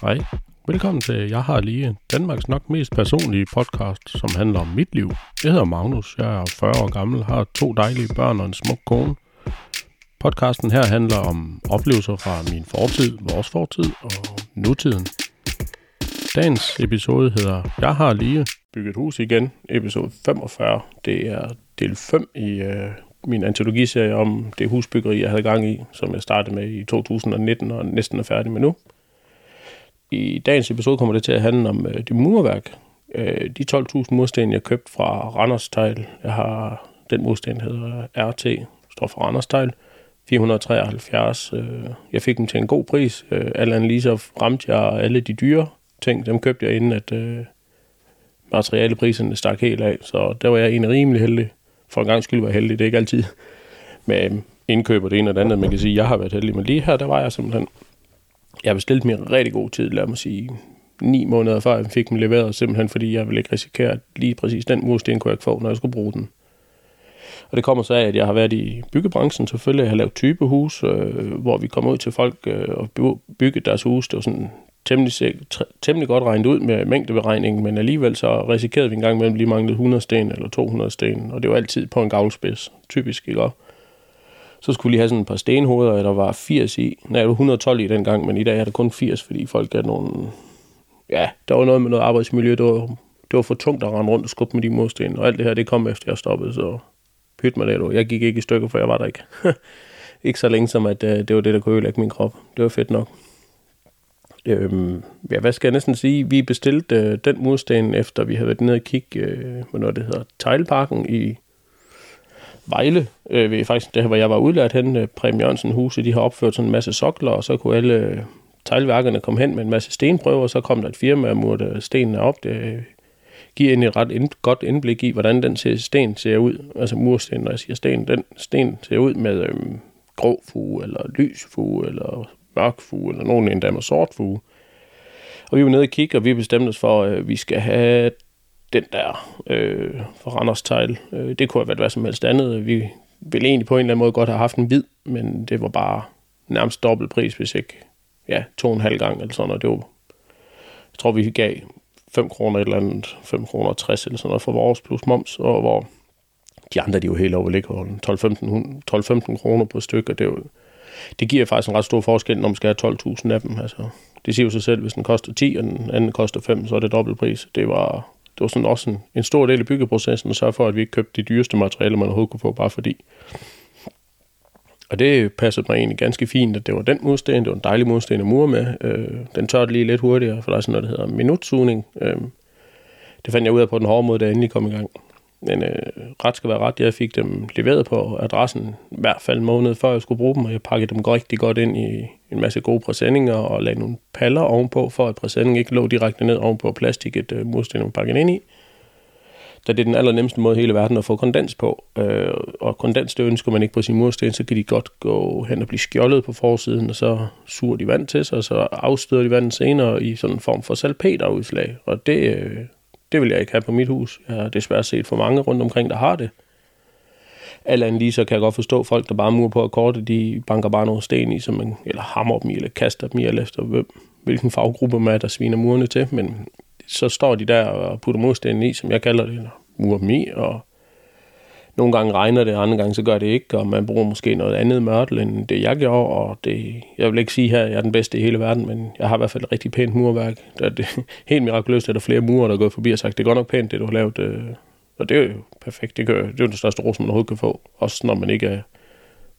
Hej. Velkommen til Jeg har lige Danmarks nok mest personlige podcast, som handler om mit liv. Jeg hedder Magnus, jeg er 40 år gammel, har to dejlige børn og en smuk kone. Podcasten her handler om oplevelser fra min fortid, vores fortid og nutiden. Dagens episode hedder Jeg har lige bygget hus igen, episode 45. Det er del 5 i øh, min antologiserie om det husbyggeri, jeg havde gang i, som jeg startede med i 2019 og næsten er færdig med nu. I dagens episode kommer det til at handle om øh, det murværk. Øh, de 12.000 mursten, jeg købte fra Randers Tejl. Jeg har, den mursten hedder RT, står for Randers Tejl. 473. Øh, jeg fik dem til en god pris. Øh, alle analyser ramte jeg alle de dyre ting. Dem købte jeg inden, at øh, materialepriserne stak helt af. Så der var jeg egentlig rimelig heldig. For en gang skyld var jeg heldig. Det er ikke altid med indkøb og det ene og det andet. Man kan sige, at jeg har været heldig. Men lige her, der var jeg simpelthen jeg bestilte mig en rigtig god tid, lad mig sige, ni måneder før jeg fik dem leveret, simpelthen fordi jeg ville ikke risikere, at lige præcis den mursten kunne jeg ikke få, når jeg skulle bruge den. Og det kommer så af, at jeg har været i byggebranchen selvfølgelig. Jeg har lavet typehus, øh, hvor vi kommer ud til folk øh, og bygget deres hus. Det var sådan temmelig, temmelig godt regnet ud med mængdeberegningen, men alligevel så risikerede vi en gang imellem lige manglede 100 sten eller 200 sten, og det var altid på en gavlspids, typisk, ikke også? Så skulle vi lige have sådan et par stenhoveder, der var 80 i. Nej, det var 112 i den gang, men i dag er der kun 80, fordi folk er nogle... Ja, der var noget med noget arbejdsmiljø. Det var, det var for tungt at rende rundt og skubbe med de mursten. Og alt det her, det kom efter jeg stoppede, så pyt mig det. Jeg gik ikke i stykker, for jeg var der ikke. ikke så længe som, at øh, det var det, der kunne ødelægge min krop. Det var fedt nok. Øhm, ja, hvad skal jeg næsten sige? Vi bestilte øh, den mursten, efter vi havde været nede og kigge øh, hvad det hedder Teglparken i Vejle, øh, ved faktisk det her, hvor jeg var udlært hen, øh, Præm Jørgensen Huse, de har opført sådan en masse sokler, og så kunne alle øh, teglværkerne komme hen med en masse stenprøver, og så kom der et firma og murte øh, stenene op. Det øh, giver en et ret ind, godt indblik i, hvordan den ser, sten ser ud, altså mursten, når jeg siger sten, den sten ser ud med øh, grå fuge, eller lys fuge, eller mørk fuge, eller nogen endda med sort fuge. Og vi var nede og kigge, og vi bestemte os for, at vi skal have den der øh, for Randers Tejl. Øh, det kunne have været hvad som helst andet. Vi ville egentlig på en eller anden måde godt have haft en hvid, men det var bare nærmest dobbelt pris, hvis ikke ja, to og en halv gang eller sådan noget. Det var, jeg tror, vi gav 5 kroner eller andet, 5 kroner 60 eller sådan noget for vores plus moms, og hvor de andre, de er jo helt over 12-15 kroner på stykke, det, er jo, det giver faktisk en ret stor forskel, når man skal have 12.000 af dem. Altså, det siger jo sig selv, hvis den koster 10, og den anden koster 5, så er det dobbelt pris. Det var, det var sådan også en, en stor del af byggeprocessen og sørge for, at vi ikke købte de dyreste materialer, man overhovedet kunne få, bare fordi. Og det passede mig egentlig ganske fint, at det var den mursten. Det var en dejlig mursten at mure med. Øh, den tørte lige lidt hurtigere, for der er sådan noget, der hedder minutsugning. Øh, det fandt jeg ud af på den hårde måde, da jeg endelig kom i gang. Men øh, ret skal være ret, jeg fik dem leveret på adressen i hvert fald måned før jeg skulle bruge dem, og jeg pakkede dem rigtig godt ind i en masse gode præsendinger og lagde nogle paller ovenpå, for at præsendingen ikke lå direkte ned ovenpå plastikket øh, mursten og pakket ind i. Da det er den allernemmeste måde i hele verden at få kondens på, øh, og kondens det ønsker man ikke på sin mursten, så kan de godt gå hen og blive skjoldet på forsiden, og så suger de vand til sig, og så afstøder de vandet senere i sådan en form for salpeterudslag, og det, øh, det vil jeg ikke have på mit hus. Jeg har desværre set for mange rundt omkring, der har det. Alt andet lige, så kan jeg godt forstå folk, der bare murer på akkordet, de banker bare nogle sten i, som man, eller hammer dem i, eller kaster dem i, eller efter hvem, hvilken faggruppe man er, der sviner murene til. Men så står de der og putter murstenen i, som jeg kalder det, eller murer dem i, og nogle gange regner det, andre gange så gør det ikke, og man bruger måske noget andet mørtel, end det jeg gjorde, og det, jeg vil ikke sige her, at jeg er den bedste i hele verden, men jeg har i hvert fald et rigtig pænt murværk. Det er det, helt mirakuløst, at der er flere murer, der er gået forbi og sagt, det er godt nok pænt, det du har lavet, øh. og det er jo perfekt, det, gør, det er jo den største ros, man overhovedet kan få, også når man ikke er,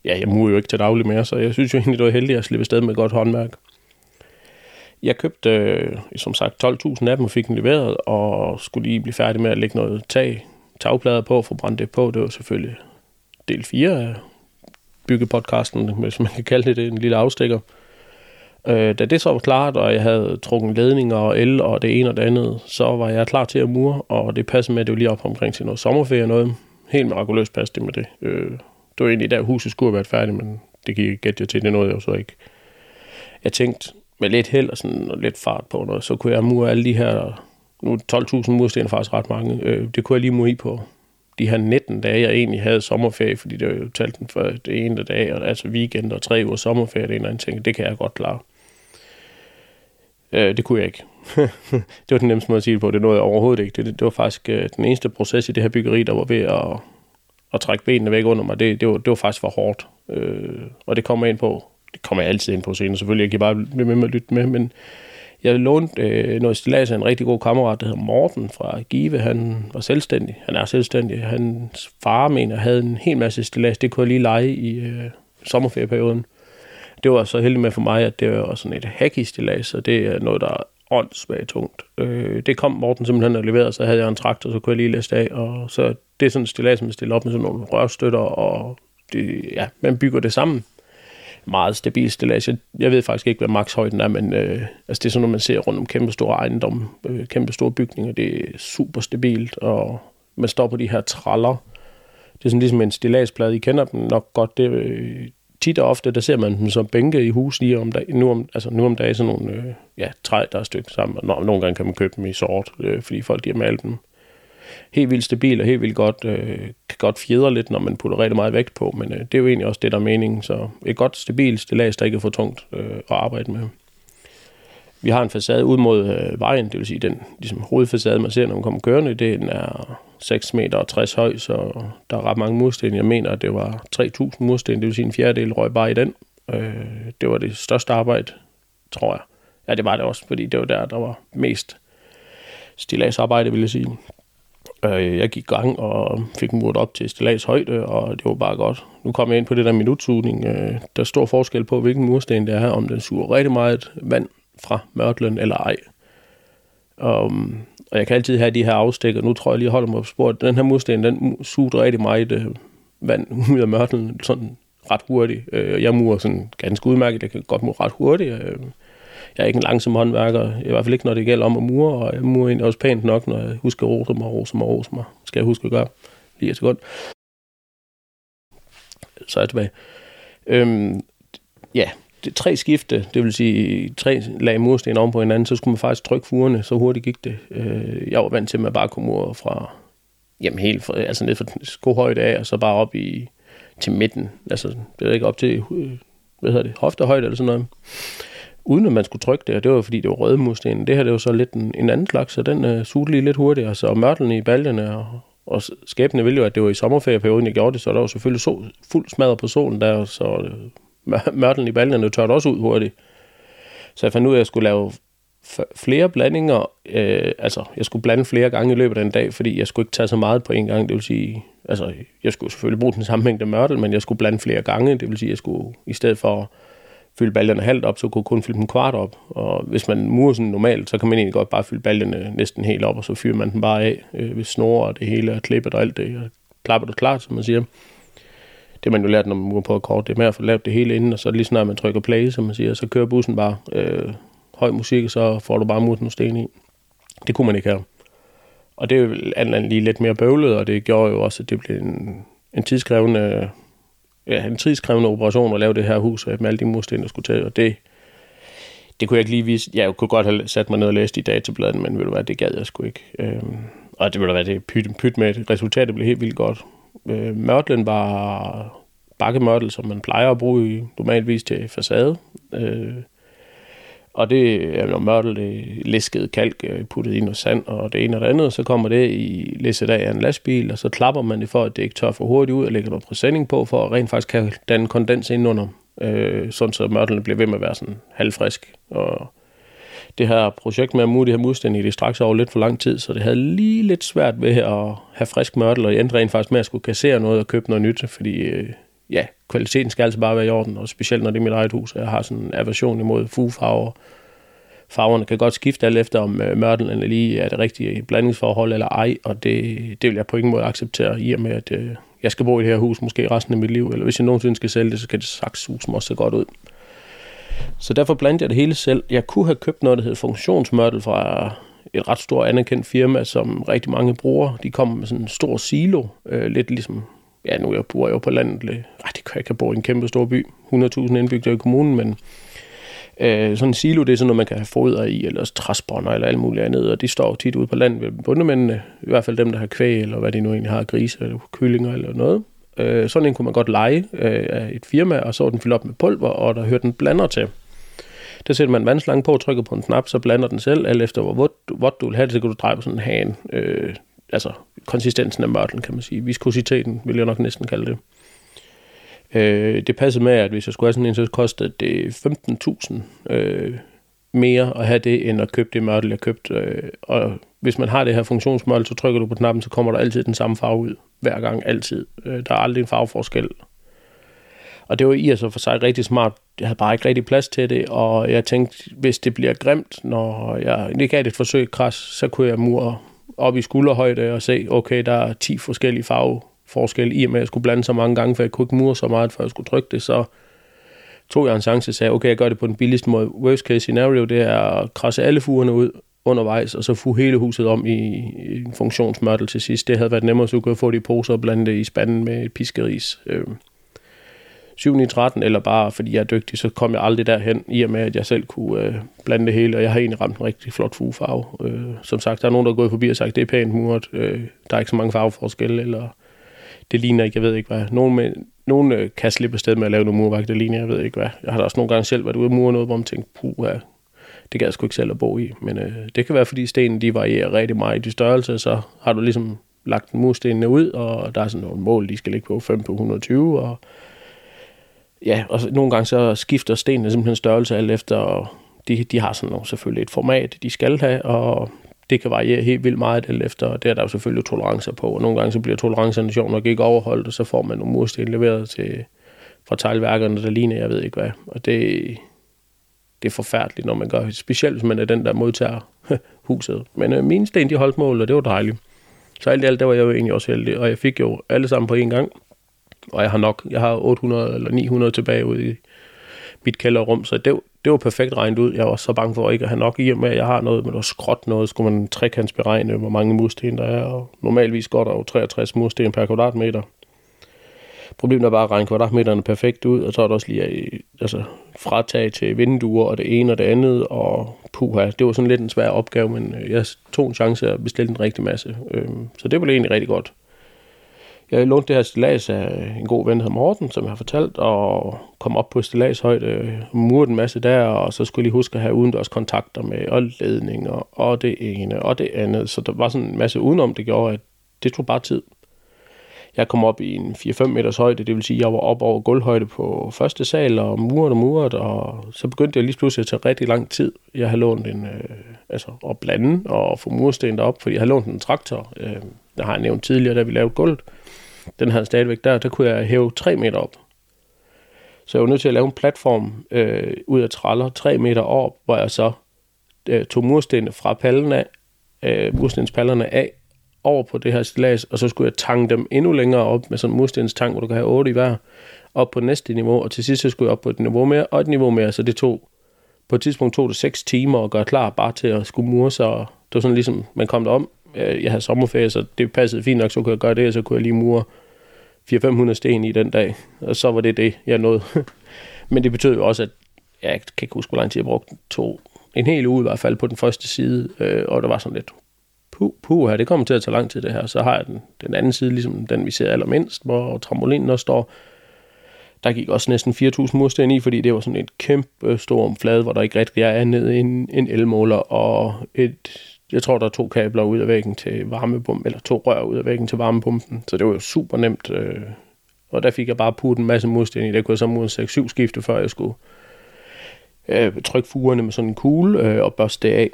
ja, jeg murer jo ikke til daglig mere, så jeg synes jo egentlig, det var heldigt at slippe sted med et godt håndværk. Jeg købte, øh, som sagt, 12.000 af dem og fik den leveret, og skulle lige blive færdig med at lægge noget tag tagplader på, få brændt det på. Det var selvfølgelig del 4 af byggepodcasten, hvis man kan kalde det, det en lille afstikker. Øh, da det så var klart, og jeg havde trukket ledninger og el og det ene og det andet, så var jeg klar til at mure, og det passede med, at det var lige op omkring til noget sommerferie og noget. Helt mirakuløst passede det med det. Øh, det var egentlig der, huset skulle have været færdigt, men det gik ikke gætte til, det nåede jeg jo så ikke. Jeg tænkte, med lidt held og sådan og lidt fart på noget, så kunne jeg mure alle de her nu 12.000 mursten er faktisk ret mange. Øh, det kunne jeg lige må i på de her 19 dage, jeg egentlig havde sommerferie, fordi det var jo talt den for det ene dag, og altså weekend og tre uger sommerferie, det ene og anden ting, det kan jeg godt klare. Øh, det kunne jeg ikke. det var den nemmeste måde at sige det på. Det nåede jeg overhovedet ikke. Det, det, det var faktisk øh, den eneste proces i det her byggeri, der var ved at, at trække benene væk under mig. Det, det, var, det var faktisk for hårdt. Øh, og det kommer jeg ind på. Det kommer jeg altid ind på senere. Selvfølgelig, jeg kan bare blive med med at lytte med, men jeg lånte øh, noget stillads af en rigtig god kammerat, der hedder Morten fra Give. Han var selvstændig. Han er selvstændig. Hans far, mener, havde en hel masse stillads. Det kunne jeg lige lege i øh, sommerferieperioden. Det var så heldig med for mig, at det var sådan et hacky stillads, og det er noget, der er åndssvagt tungt. Øh, det kom Morten simpelthen og leverede, så havde jeg en traktor, så kunne jeg lige læse af, og så det er sådan et stillads, man stiller op med sådan nogle rørstøtter, og det, ja, man bygger det sammen meget stabil stillads. Jeg, jeg ved faktisk ikke, hvad makshøjden er, men øh, altså det er sådan noget, man ser rundt om kæmpe store ejendomme, øh, kæmpe store bygninger. Det er super stabilt, og man står på de her traller. Det er sådan ligesom en stilladsplade. I kender dem nok godt. Det, øh, tit og ofte, der ser man dem som bænke i hus lige om dagen. Nu om, altså nu om dagen sådan nogle øh, ja, træ, der er stykket sammen. Og nogle gange kan man købe dem i sort, øh, fordi folk de har malet dem helt vildt stabil og helt vildt godt, øh, kan godt fjedre lidt, når man putter rigtig meget vægt på, men øh, det er jo egentlig også det, der er meningen. Så et godt, stabilt stillads, der ikke er for tungt øh, at arbejde med. Vi har en facade ud mod øh, vejen, det vil sige den ligesom, hovedfacade, man ser, når man kommer kørende, den er 6 meter og 60 høj, så der er ret mange mursten. Jeg mener, at det var 3.000 mursten, det vil sige en fjerdedel røg bare i den. Øh, det var det største arbejde, tror jeg. Ja, det var det også, fordi det var der, der var mest stilladsarbejde, vil jeg sige. Øh, jeg gik gang og fik muret op til stillads højde, og det var bare godt. Nu kommer jeg ind på det der minutsugning. Øh, der er stor forskel på, hvilken mursten det er, om den suger rigtig meget vand fra mørtlen eller ej. Um, og jeg kan altid have de her afstikker. Nu tror jeg lige, jeg holder mig på sporet. Den her mursten, den suger rigtig meget øh, vand ud af mørtlen sådan ret hurtigt. Øh, jeg murer sådan ganske udmærket. Jeg kan godt mure ret hurtigt. Øh, jeg er ikke en langsom håndværker, i hvert fald ikke, når det gælder om at mure, og jeg murer egentlig også pænt nok, når jeg husker at rose mig, rose mig, rose mig. Skal jeg huske at gøre lige et sekund. Så er jeg tilbage. Øhm, ja, det, tre skifte, det vil sige tre lag mursten oven på hinanden, så skulle man faktisk trykke fugerne, så hurtigt gik det. Øh, jeg var vant til, at man bare kunne mure fra, jamen helt fra, altså ned fra skohøjde af, og så bare op i, til midten. Altså, det er ikke op til, øh, hvad hedder det, hoftehøjde eller sådan noget uden at man skulle trykke det, og det var fordi, det var røde mursten. Det her det var så lidt en, en anden slags, så den øh, sugede lige lidt hurtigere, så altså, mørtlen i baljerne og, og skæbne ville jo, at det var i sommerferieperioden, jeg gjorde det, så der var selvfølgelig sol, fuld smadret på solen der, så øh, mørtlen i baljerne tørte også ud hurtigt. Så jeg fandt ud af, at jeg skulle lave flere blandinger, øh, altså jeg skulle blande flere gange i løbet af en dag, fordi jeg skulle ikke tage så meget på en gang, det vil sige, altså jeg skulle selvfølgelig bruge den samme mængde mørtel, men jeg skulle blande flere gange, det vil sige, jeg skulle i stedet for fylde baljerne halvt op, så kunne kun fylde dem kvart op. Og hvis man murer sådan normalt, så kan man egentlig godt bare fylde baljerne næsten helt op, og så fyrer man den bare af, øh, hvis snore og det hele og klippet og alt det, og klapper det klart, som man siger. Det man jo lært, når man murer på akkord, kort, det er med at få lavet det hele inden, og så lige snart man trykker play, som man siger, så kører bussen bare øh, høj musik, og så får du bare muret nogle sten i. Det kunne man ikke have. Og det er jo andet lige lidt mere bøvlet, og det gjorde jo også, at det blev en, en tidskrævende ja, en tidskrævende operation at lave det her hus med alle de mursten, der skulle til, og det, det kunne jeg ikke lige vise. Jeg kunne godt have sat mig ned og læst i databladet, men ved du hvad, det gad jeg sgu ikke. Øhm, og det ville være det pyt, pyt med, resultatet blev helt vildt godt. Øh, mørtlen var bakkemørtel, som man plejer at bruge normalvis til facade. Øh, og det er når mørtel, det er læsket kalk, øh, puttet i noget sand og det ene og det andet, så kommer det i læsset af en lastbil, og så klapper man det for, at det ikke tør for hurtigt ud, og lægger noget præsending på, for at rent faktisk kan danne kondens indenunder, øh, sådan så mørtlen bliver ved med at være sådan halvfrisk. Og det her projekt med at mure de her mursten i det straks over lidt for lang tid, så det havde lige lidt svært ved at have frisk mørtel, og jeg endte rent faktisk med at skulle kassere noget og købe noget nyt, fordi øh, ja, kvaliteten skal altså bare være i orden, og specielt når det er mit eget hus, jeg har sådan en aversion imod fugfarver. Farverne kan godt skifte alt efter, om øh, mørtelen lige er det rigtige blandingsforhold eller ej, og det, det vil jeg på ingen måde acceptere, i og med, at øh, jeg skal bo i det her hus måske resten af mit liv, eller hvis jeg nogensinde skal sælge det, så kan det sagt hus også se godt ud. Så derfor blandede jeg det hele selv. Jeg kunne have købt noget, der hedder funktionsmørtel fra et ret stort anerkendt firma, som rigtig mange bruger. De kommer med sådan en stor silo, øh, lidt ligesom ja, nu jeg bor jeg jo på landet, ej, det kan jeg ikke bo i en kæmpe stor by, 100.000 indbyggere i kommunen, men øh, sådan en silo, det er sådan noget, man kan have foder i, eller træsbånder, eller alt muligt andet, og de står tit ude på landet ved bundemændene, i hvert fald dem, der har kvæg, eller hvad de nu egentlig har, grise, eller kyllinger, eller noget. Øh, sådan en kunne man godt lege øh, af et firma, og så var den fyldt op med pulver, og der hørte den blander til. Der sætter man en vandslange på, trykker på en knap, så blander den selv, alt efter hvor vådt, hvor du vil have det, så kan du dreje på sådan en hane. Øh, altså konsistensen af mørtlen, kan man sige. Viskositeten, vil jeg nok næsten kalde det. Øh, det passede med, at hvis jeg skulle have sådan en, så kostede det 15.000 øh, mere at have det, end at købe det mørtel, jeg købte. Øh, og hvis man har det her funktionsmørtel, så trykker du på knappen, så kommer der altid den samme farve ud. Hver gang, altid. Øh, der er aldrig en farveforskel. Og det var i og så for sig rigtig smart. Jeg havde bare ikke rigtig plads til det, og jeg tænkte, hvis det bliver grimt, når jeg ikke gav det et forsøg kras, så kunne jeg mure op i skulderhøjde og se, okay, der er 10 forskellige farveforskelle, i og med at jeg skulle blande så mange gange, for jeg kunne ikke mure så meget, før jeg skulle trykke det, så tog jeg en chance og sagde, okay, jeg gør det på den billigste måde. Worst case scenario, det er at krasse alle fugerne ud undervejs, og så få hele huset om i, i en funktionsmørtel til sidst. Det havde været nemmere, så du kunne få de poser og blande det i spanden med et piskeris. Øh. 7 i 13, eller bare fordi jeg er dygtig, så kom jeg aldrig derhen, i og med, at jeg selv kunne øh, blande det hele, og jeg har egentlig ramt en rigtig flot fugefarve. Øh, som sagt, der er nogen, der er gået forbi og sagt, det er pænt muret, øh, der er ikke så mange farveforskelle, eller det ligner ikke, jeg ved ikke hvad. Nogen, med, nogen øh, kan slippe afsted med at lave nogle murværk, det ligner, jeg ved ikke hvad. Jeg har da også nogle gange selv været ude og mure noget, hvor man tænkte, puh, ja, det kan jeg sgu ikke selv at bo i. Men øh, det kan være, fordi stenen de varierer rigtig meget i størrelse, så har du ligesom lagt murstenene ud, og der er sådan nogle mål, de skal ligge på 5 på 120, og ja, og nogle gange så skifter stenene simpelthen størrelse alt efter, og de, de har sådan nogle, selvfølgelig et format, de skal have, og det kan variere helt vildt meget alt efter, det er der jo selvfølgelig tolerancer på, og nogle gange så bliver tolerancerne sjov nok ikke overholdt, og så får man nogle mursten leveret til, fra teglværkerne, der ligner, jeg ved ikke hvad, og det, det er forfærdeligt, når man gør, specielt hvis man er den, der modtager huset. Men øh, mine sten, de holdt mål, og det var dejligt. Så alt i alt, der var jeg jo egentlig også heldig, og jeg fik jo alle sammen på én gang, og jeg har nok, jeg har 800 eller 900 tilbage ude i mit kælderrum, så det, det var perfekt regnet ud. Jeg var så bange for ikke at have nok i og med, at jeg har noget med noget skråt noget, skulle man beregne, hvor mange mursten der er, og normalvis går der jo 63 mursten per kvadratmeter. Problemet er bare at regne kvadratmeterne perfekt ud, og så er der også lige altså, fratag til vinduer og det ene og det andet, og puha, det var sådan lidt en svær opgave, men øh, jeg tog en chance at bestille en rigtig masse. Øhm, så det blev egentlig rigtig godt. Jeg lånte det her stillads af en god ven, der hedder Morten, som jeg har fortalt, og kom op på stillagshøjde, murede en masse der, og så skulle jeg lige huske at have udendørs kontakter med, og ledninger, og det ene, og det andet. Så der var sådan en masse udenom, det gjorde, at det tog bare tid. Jeg kom op i en 4-5 meters højde, det vil sige, at jeg var op over gulvhøjde på første sal, og muret og muret, og så begyndte jeg lige pludselig at tage rigtig lang tid. Jeg havde lånt en, øh, altså at blande og få mursten op, fordi jeg havde lånt en traktor, øh, der har jeg nævnt tidligere, da vi lavede gulvet den havde stadigvæk der, der kunne jeg hæve 3 meter op. Så jeg var nødt til at lave en platform øh, ud af traller 3 meter op, hvor jeg så øh, tog murstenene fra pallen af, øh, murstenspallerne af, over på det her stilas, og så skulle jeg tange dem endnu længere op med sådan en murstenstang, hvor du kan have 8 i hver, op på næste niveau, og til sidst så skulle jeg op på et niveau mere, og et niveau mere, så det tog, på et tidspunkt tog det 6 timer at gøre klar bare til at skulle mure sig, det var sådan ligesom, man kom derom, øh, jeg havde sommerferie, så det passede fint nok, så kunne jeg gøre det, og så kunne jeg lige mure 400-500 sten i den dag, og så var det det, jeg nåede. Men det betød jo også, at jeg kan ikke huske, hvor lang tid jeg brugte. To, en hel uge i hvert fald på den første side, øh, og der var sådan lidt, puh, puh her, det kommer til at tage lang tid det her. Så har jeg den, den anden side, ligesom den vi ser allermindst, hvor trampolinen også står. Der gik også næsten 4.000 mursten i, fordi det var sådan et kæmpe stor flade, hvor der ikke rigtig er andet end en elmåler og et jeg tror, der er to kabler ud af væggen til varmepumpen, eller to rør ud af væggen til varmepumpen, så det var jo super nemt. Øh, og der fik jeg bare puttet en masse mursten i. Det kunne jeg så mure 6-7 skifte, før jeg skulle øh, trykke fugerne med sådan en kugle øh, og børste det af.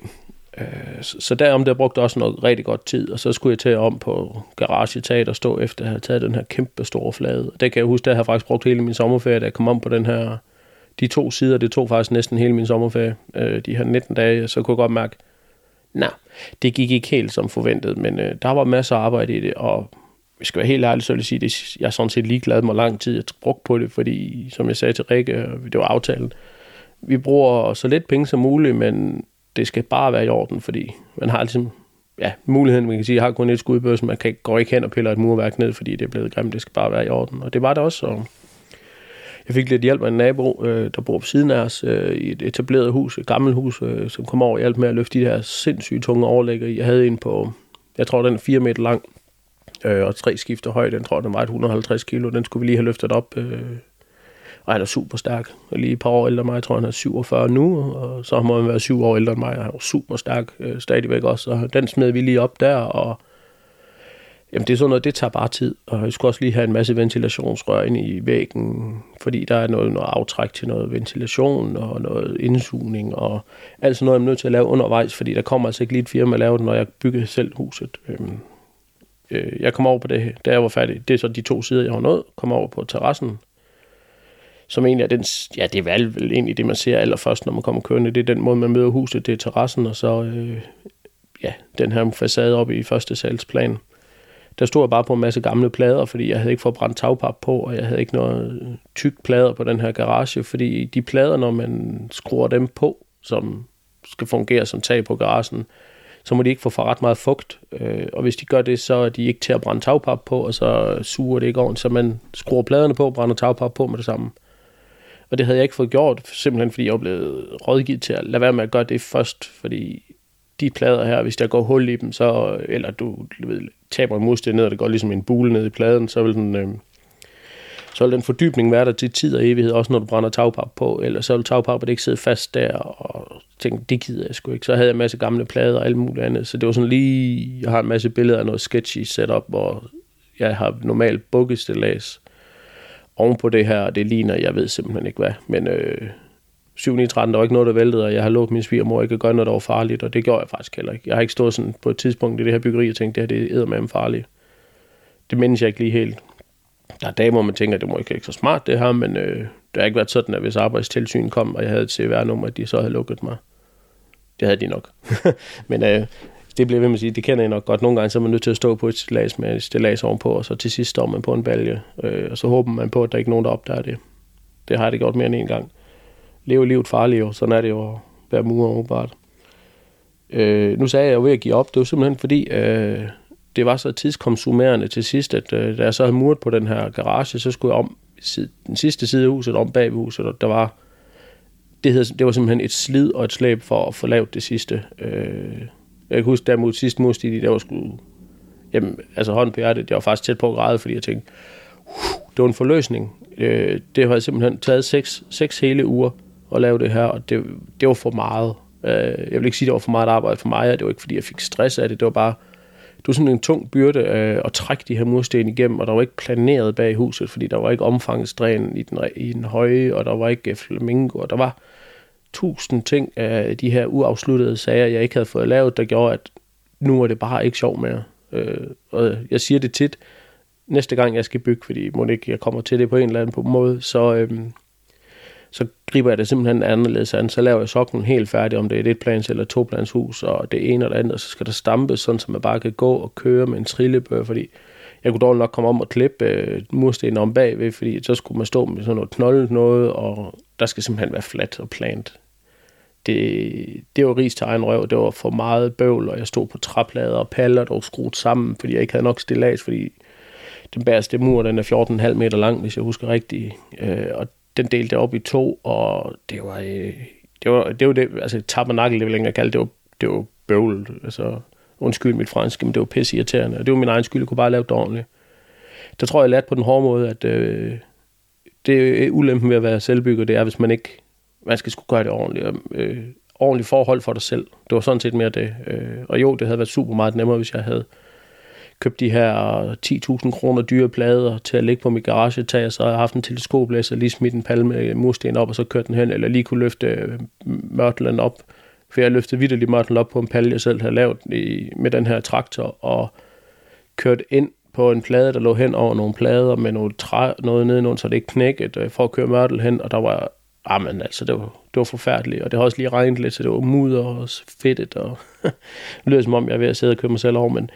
Øh, så, så derom der brugte også noget rigtig godt tid, og så skulle jeg til om på garagetaget og stå efter at have taget den her kæmpe store flade. Det kan jeg huske, at jeg har faktisk brugt hele min sommerferie, da jeg kom om på den her, de to sider, det tog faktisk næsten hele min sommerferie, øh, de her 19 dage, så kunne jeg godt mærke, nej, det gik ikke helt som forventet, men øh, der var masser af arbejde i det, og vi skal være helt ærlig, så vil jeg sige, at jeg er sådan set ligeglad med, hvor lang tid jeg brugte på det, fordi som jeg sagde til Rikke, øh, det var aftalen, vi bruger så lidt penge som muligt, men det skal bare være i orden, fordi man har ligesom, ja, muligheden, man kan sige, jeg har kun et skud i børsen, man kan, går ikke hen og piller et murværk ned, fordi det er blevet grimt, det skal bare være i orden, og det var det også, og jeg fik lidt hjælp af en nabo, øh, der bor på siden af os, øh, i et etableret hus, et gammelt hus, øh, som kom over og hjalp med at løfte de her sindssygt tunge overlægger. Jeg havde en på, jeg tror, den er 4 meter lang, øh, og tre skifter høj. Den tror, den var 150 kilo. Den skulle vi lige have løftet op. Øh, Og han er super stærk. Og lige et par år ældre end mig. Jeg tror, han er 47 nu. Og så må han være syv år ældre end mig. Han er super stærk øh, stadigvæk også. Og den smed vi lige op der. Og Jamen det er sådan noget, det tager bare tid, og jeg skulle også lige have en masse ventilationsrør ind i væggen, fordi der er noget, noget aftræk til noget ventilation og noget indsugning og alt sådan noget, jeg er nødt til at lave undervejs, fordi der kommer altså ikke lige et firma at lave det, når jeg bygger selv huset. Øhm, øh, jeg kommer over på det, da jeg var færdig. Det er så de to sider, jeg har nået. Kommer over på terrassen, som egentlig er den, ja, det er vel egentlig det, man ser allerførst, når man kommer kørende. Det er den måde, man møder huset, det er terrassen, og så øh, ja, den her facade oppe i første salgsplan der stod jeg bare på en masse gamle plader, fordi jeg havde ikke fået brændt tagpap på, og jeg havde ikke noget øh, tyk plader på den her garage, fordi de plader, når man skruer dem på, som skal fungere som tag på garagen, så må de ikke få for ret meget fugt. Øh, og hvis de gør det, så er de ikke til at brænde tagpap på, og så suger det ikke ordentligt. Så man skruer pladerne på og brænder tagpap på med det samme. Og det havde jeg ikke fået gjort, simpelthen fordi jeg blev rådgivet til at lade være med at gøre det først, fordi de plader her, hvis der går hul i dem, så, eller du, du ved, taber en modstand ned, og det går ligesom en bule ned i pladen, så vil den, øh, så vil den fordybning være der til tid og evighed, også når du brænder tagpap på, eller så vil tagpappet ikke sidde fast der, og tænke, det gider jeg sgu ikke. Så havde jeg en masse gamle plader og alt muligt andet, så det var sådan lige, jeg har en masse billeder af noget sketchy setup, hvor jeg har normalt bukkestillads oven på det her, det ligner, jeg ved simpelthen ikke hvad, men øh, 7 9 13, der var ikke noget, der væltede, og jeg har lovet min svigermor ikke at gøre noget, der var farligt, og det gjorde jeg faktisk heller ikke. Jeg har ikke stået sådan på et tidspunkt i det her byggeri og tænkt, det her det er med farligt. Det mindes jeg ikke lige helt. Der er dage, hvor man tænker, at det må ikke være så smart det her, men øh, det har ikke været sådan, at hvis arbejdstilsyn kom, og jeg havde et CVR-nummer, at de så havde lukket mig. Det havde de nok. men øh, det bliver ved med at sige, det kender jeg nok godt. Nogle gange så er man nødt til at stå på et stillads med et stillads ovenpå, og så til sidst står man på en balje, øh, og så håber man på, at der ikke er nogen, der opdager det. Det har jeg det gjort mere end en gang leve livet farligt jo. Sådan er det jo at være murer åbenbart. Øh, nu sagde jeg jo ved at give op. Det var simpelthen fordi, øh, det var så tidskonsumerende til sidst, at øh, da jeg så havde muret på den her garage, så skulle jeg om den sidste side af huset, om bag huset, og der var det, hed, det var simpelthen et slid og et slæb for at få lavet det sidste. Øh, jeg kan huske derimod sidste murstid, der var sgu, jamen, altså hånden på hjertet, jeg var faktisk tæt på at græde, fordi jeg tænkte, uh, det var en forløsning. Øh, det har simpelthen taget seks, seks hele uger at lave det her, og det, det var for meget. Øh, jeg vil ikke sige, det var for meget arbejde for mig, og det var ikke, fordi jeg fik stress af det. Det var bare, det var sådan en tung byrde øh, at trække de her mursten igennem, og der var ikke planeret bag huset, fordi der var ikke omfangsdræn i den, i den høje, og der var ikke øh, flamingo, og der var tusind ting af de her uafsluttede sager, jeg ikke havde fået lavet, der gjorde, at nu er det bare ikke sjovt mere. Øh, og jeg siger det tit, næste gang jeg skal bygge, fordi må ikke jeg kommer til det på en eller anden måde, så, øh, så griber jeg det simpelthen anderledes an. Så laver jeg sokken helt færdig, om det er et plans eller toplans hus, og det ene eller andet, og så skal der stampes, sådan så man bare kan gå og køre med en trillebør, fordi jeg kunne dårligt nok komme om og klippe øh, murstenen om bagved, fordi så skulle man stå med sådan noget knoldet noget, og der skal simpelthen være fladt og plant. Det, det var ris til egen røv, det var for meget bøvl, og jeg stod på træplader og paller, der var skruet sammen, fordi jeg ikke havde nok stillads, fordi den bæreste mur, den er 14,5 meter lang, hvis jeg husker rigtigt. Øh, og den delte op i to, og det var, øh, det var, det var det, altså tabernakel, det vil jeg kalde det, var, det var bøvlet, altså undskyld mit franske, men det var pisse irriterende, og det var min egen skyld, jeg kunne bare lave det ordentligt. Der tror jeg, jeg lærte på den hårde måde, at øh, det er øh, ulempen ved at være selvbygger, det er, hvis man ikke, man skal skulle gøre det ordentligt, og, øh, ordentligt forhold for dig selv. Det var sådan set mere det. Øh, og jo, det havde været super meget nemmere, hvis jeg havde købt de her øh, 10.000 kroner dyre plader til at lægge på mit garagetag, så har jeg haft en teleskoplæser, lige smidt en palme øh, mursten op, og så kørt den hen, eller lige kunne løfte øh, mørtlen op. For jeg løftede vidderligt mørtlen op på en palle, jeg selv havde lavet i, med den her traktor, og kørt ind på en plade, der lå hen over nogle plader med noget, træ, noget nedenunder, så det ikke knækkede, for at køre mørtel hen, og der var ah, Jamen, altså, det var, det var forfærdeligt, og det har også lige regnet lidt, så det var mudder og fedtet, og det lyder som om, jeg er ved at sidde og køre mig selv over, men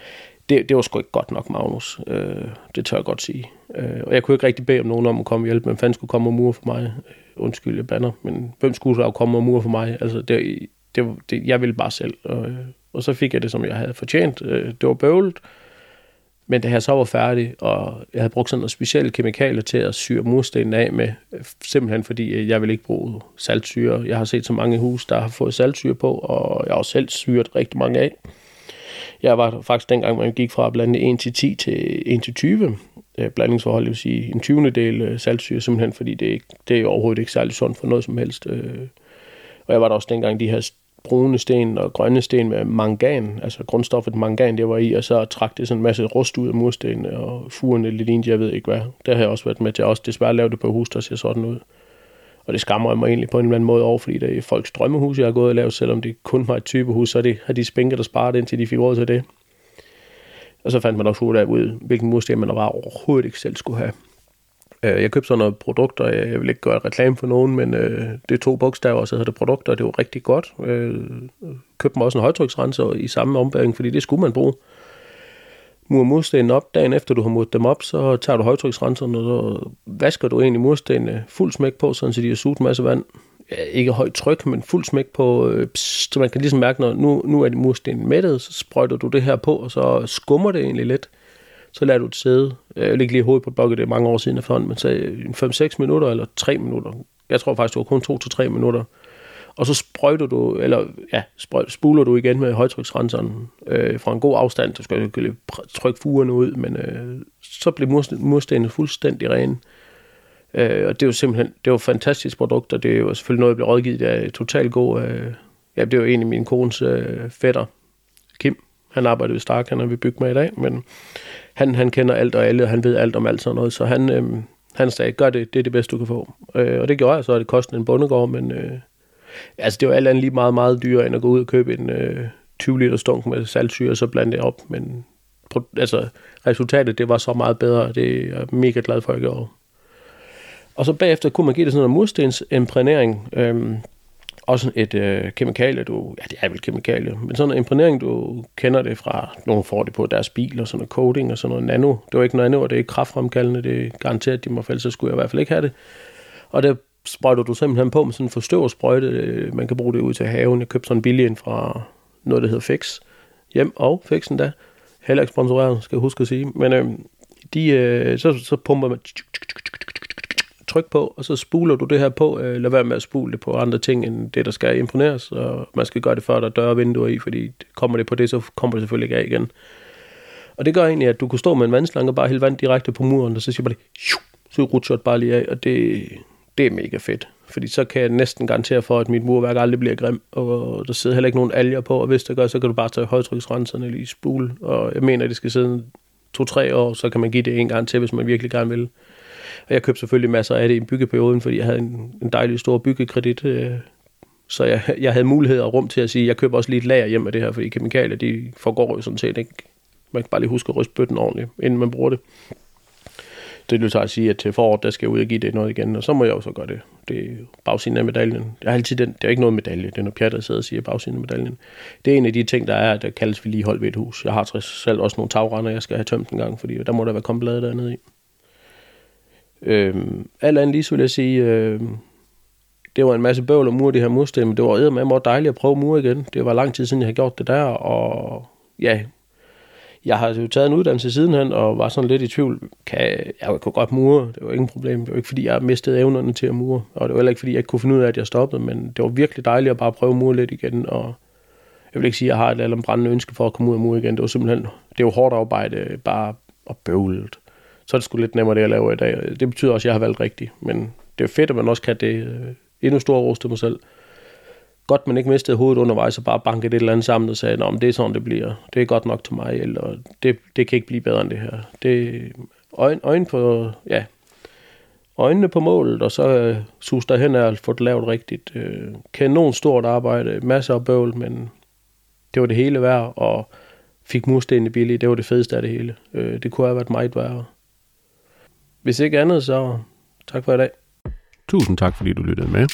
det, det var sgu ikke godt nok, Magnus. Øh, det tør jeg godt sige. Øh, og jeg kunne ikke rigtig bede om nogen om at komme og hjælpe, men fanden skulle komme og mure for mig. Øh, undskyld, jeg banner, men hvem skulle så komme og mure for mig? Altså, det, det, det, jeg ville bare selv. Og, øh, og så fik jeg det, som jeg havde fortjent. Øh, det var bøvlet, men det her så var færdigt, og jeg havde brugt sådan noget specielle kemikalier til at syre murstenen af med, øh, simpelthen fordi øh, jeg vil ikke bruge saltsyre. Jeg har set så mange hus, der har fået saltsyre på, og jeg har også selv syret rigtig mange af. Jeg var faktisk dengang, man gik fra at blande 1 til 10 til 1 til 20. øh, blandingsforhold, det vil sige en 20. del øh, saltsyre, simpelthen fordi det, ikke, det er overhovedet ikke særlig sundt for noget som helst. Øh. Og jeg var der også dengang de her brune sten og grønne sten med mangan, altså grundstoffet mangan, det var i, og så trak det sådan en masse rust ud af murstenene og furene lidt ind, jeg ved ikke hvad. Der har jeg også været med til Jeg også desværre lavet det på hus, der ser sådan ud. Og det skammer mig egentlig på en eller anden måde over, fordi det er folks drømmehus, jeg har gået og lavet, selvom det kun var et typehus, så det, har de spænket og sparet ind, til de fik råd til det. Og så fandt man også ud af, hvilken mursten man var overhovedet ikke selv skulle have. Øh, jeg købte sådan noget produkter, jeg vil ikke gøre reklame for nogen, men øh, det er to bogstaver, så hedder det produkter, og det var rigtig godt. Jeg købte mig også en højtryksrenser i samme ombæring, fordi det skulle man bruge. Mur murstenen op, dagen efter du har muret dem op, så tager du højtryksrenseren, og så vasker du egentlig murstenene fuld smæk på, sådan så de har suget en masse vand. Ja, ikke højt tryk, men fuld smæk på, øh, pss, så man kan ligesom mærke, når nu, nu er de murstenen mættet, så sprøjter du det her på, og så skummer det egentlig lidt så lader du det sidde. Øh, jeg ligger lige hovedet på blokket, det er mange år siden efterhånden, men så 5-6 minutter eller 3 minutter. Jeg tror faktisk, det var kun 2-3 minutter. Og så sprøjter du, eller ja, sprøj, spuler du igen med højtryksrenseren øh, fra en god afstand. Du skal jo trykke fugerne ud, men øh, så bliver murstenene fuldstændig rene. Øh, og det er jo simpelthen, det er jo et fantastisk produkt, og det er jo selvfølgelig noget, jeg bliver rådgivet af totalt god. Øh, ja, det er jo en min kones øh, fætter, Kim. Han arbejder ved Stark, han er ved bygge med i dag, men han, han kender alt og alle, og han ved alt om alt sådan noget, så han, øh, han sagde, gør det, det er det bedste, du kan få. Øh, og det gjorde jeg, så det kostede en bondegård, men øh, altså, det var alt andet lige meget, meget dyrere, end at gå ud og købe en øh, 20 liter stunk med saltsyre, og så blande det op, men altså, resultatet, det var så meget bedre, det er jeg mega glad for, at jeg gjorde. Og så bagefter kunne man give det sådan en murstensimprægnering, øhm, også et øh, kemikalie, du, ja det er vel kemikalie, men sådan en imprægnering, du kender det fra, nogen får det på deres bil og sådan noget coating og sådan noget nano. Det var ikke nano, og det er ikke kraftfremkaldende, det er garanteret, de må falde, så skulle jeg i hvert fald ikke have det. Og der sprøjter du simpelthen på med sådan en forstøversprøjte, øh, man kan bruge det ud til haven. Jeg købte sådan en billig ind fra noget, der hedder Fix. Hjem og Fixen endda. Heller ikke sponsoreret, skal jeg huske at sige. Men øh, de, øh, så, så pumper man tryk på, og så spuler du det her på. Øh, lad være med at spule det på andre ting, end det, der skal imponeres. Og man skal gøre det, før der er døre og vinduer i, fordi kommer det på det, så kommer det selvfølgelig ikke af igen. Og det gør egentlig, at du kunne stå med en vandslange og bare hælde vand direkte på muren, og så siger bare det, så rutscher det bare lige af, og det, det er mega fedt. Fordi så kan jeg næsten garantere for, at mit murværk aldrig bliver grim, og der sidder heller ikke nogen alger på, og hvis det gør, så kan du bare tage højtryksrenserne lige i spul, Og jeg mener, at det skal sidde to-tre år, så kan man give det en gang til, hvis man virkelig gerne vil. Og jeg købte selvfølgelig masser af det i byggeperioden, fordi jeg havde en, en dejlig stor byggekredit. Øh, så jeg, jeg havde mulighed og rum til at sige, at jeg køber også lige et lager hjem af det her, fordi kemikalier, de forgår jo sådan set ikke. Man kan bare lige huske at ryste bøtten ordentligt, inden man bruger det. Det vil så at sige, at til foråret, der skal jeg ud og give det noget igen, og så må jeg jo så gøre det. Det er bagsiden af medaljen. Jeg har altid den, det er ikke noget medalje, det er noget pjat, der sidder og siger bagsiden af medaljen. Det er en af de ting, der er, der kaldes vedligehold ved et hus. Jeg har selv også nogle tagrender, jeg skal have tømt en gang, fordi der må der være kommet blade dernede i. Øhm, alt andet lige så vil jeg sige, øhm, det var en masse bøvl og mur, det her mursten, men det var eddermame mig dejligt at prøve mur igen. Det var lang tid siden, jeg har gjort det der, og ja, jeg har jo taget en uddannelse sidenhen, og var sådan lidt i tvivl. Kan, jeg kunne godt mure, det var ingen problem. Det var ikke, fordi jeg mistede evnerne til at mure, og det var heller ikke, fordi jeg ikke kunne finde ud af, at jeg stoppede, men det var virkelig dejligt at bare prøve at mure lidt igen, og jeg vil ikke sige, at jeg har et eller andet brændende ønske for at komme ud og mure igen. Det var simpelthen, det var hårdt arbejde, bare at bøvlet så er det sgu lidt nemmere det, jeg laver i dag. Det betyder også, at jeg har valgt rigtigt. Men det er fedt, at man også kan det øh, endnu større ros til mig selv. Godt, man ikke mistede hovedet undervejs og bare bankede det eller andet sammen og sagde, at det er sådan, det bliver. Det er godt nok til mig, eller det, det kan ikke blive bedre end det her. Det øjne, øjne på, ja, øjnene på målet, og så øh, sus der hen og få det lavet rigtigt. Øh, kanon stort arbejde, masser af bøvl, men det var det hele værd, og fik murstenene billige, det var det fedeste af det hele. Øh, det kunne have været meget værre. Hvis ikke andet, så tak for i dag. Tusind tak, fordi du lyttede med.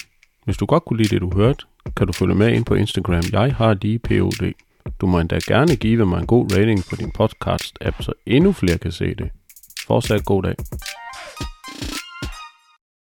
Hvis du godt kunne lide det, du hørte, kan du følge med ind på Instagram. Jeg har lige POD. Du må endda gerne give mig en god rating på din podcast-app, så endnu flere kan se det. Fortsat god dag.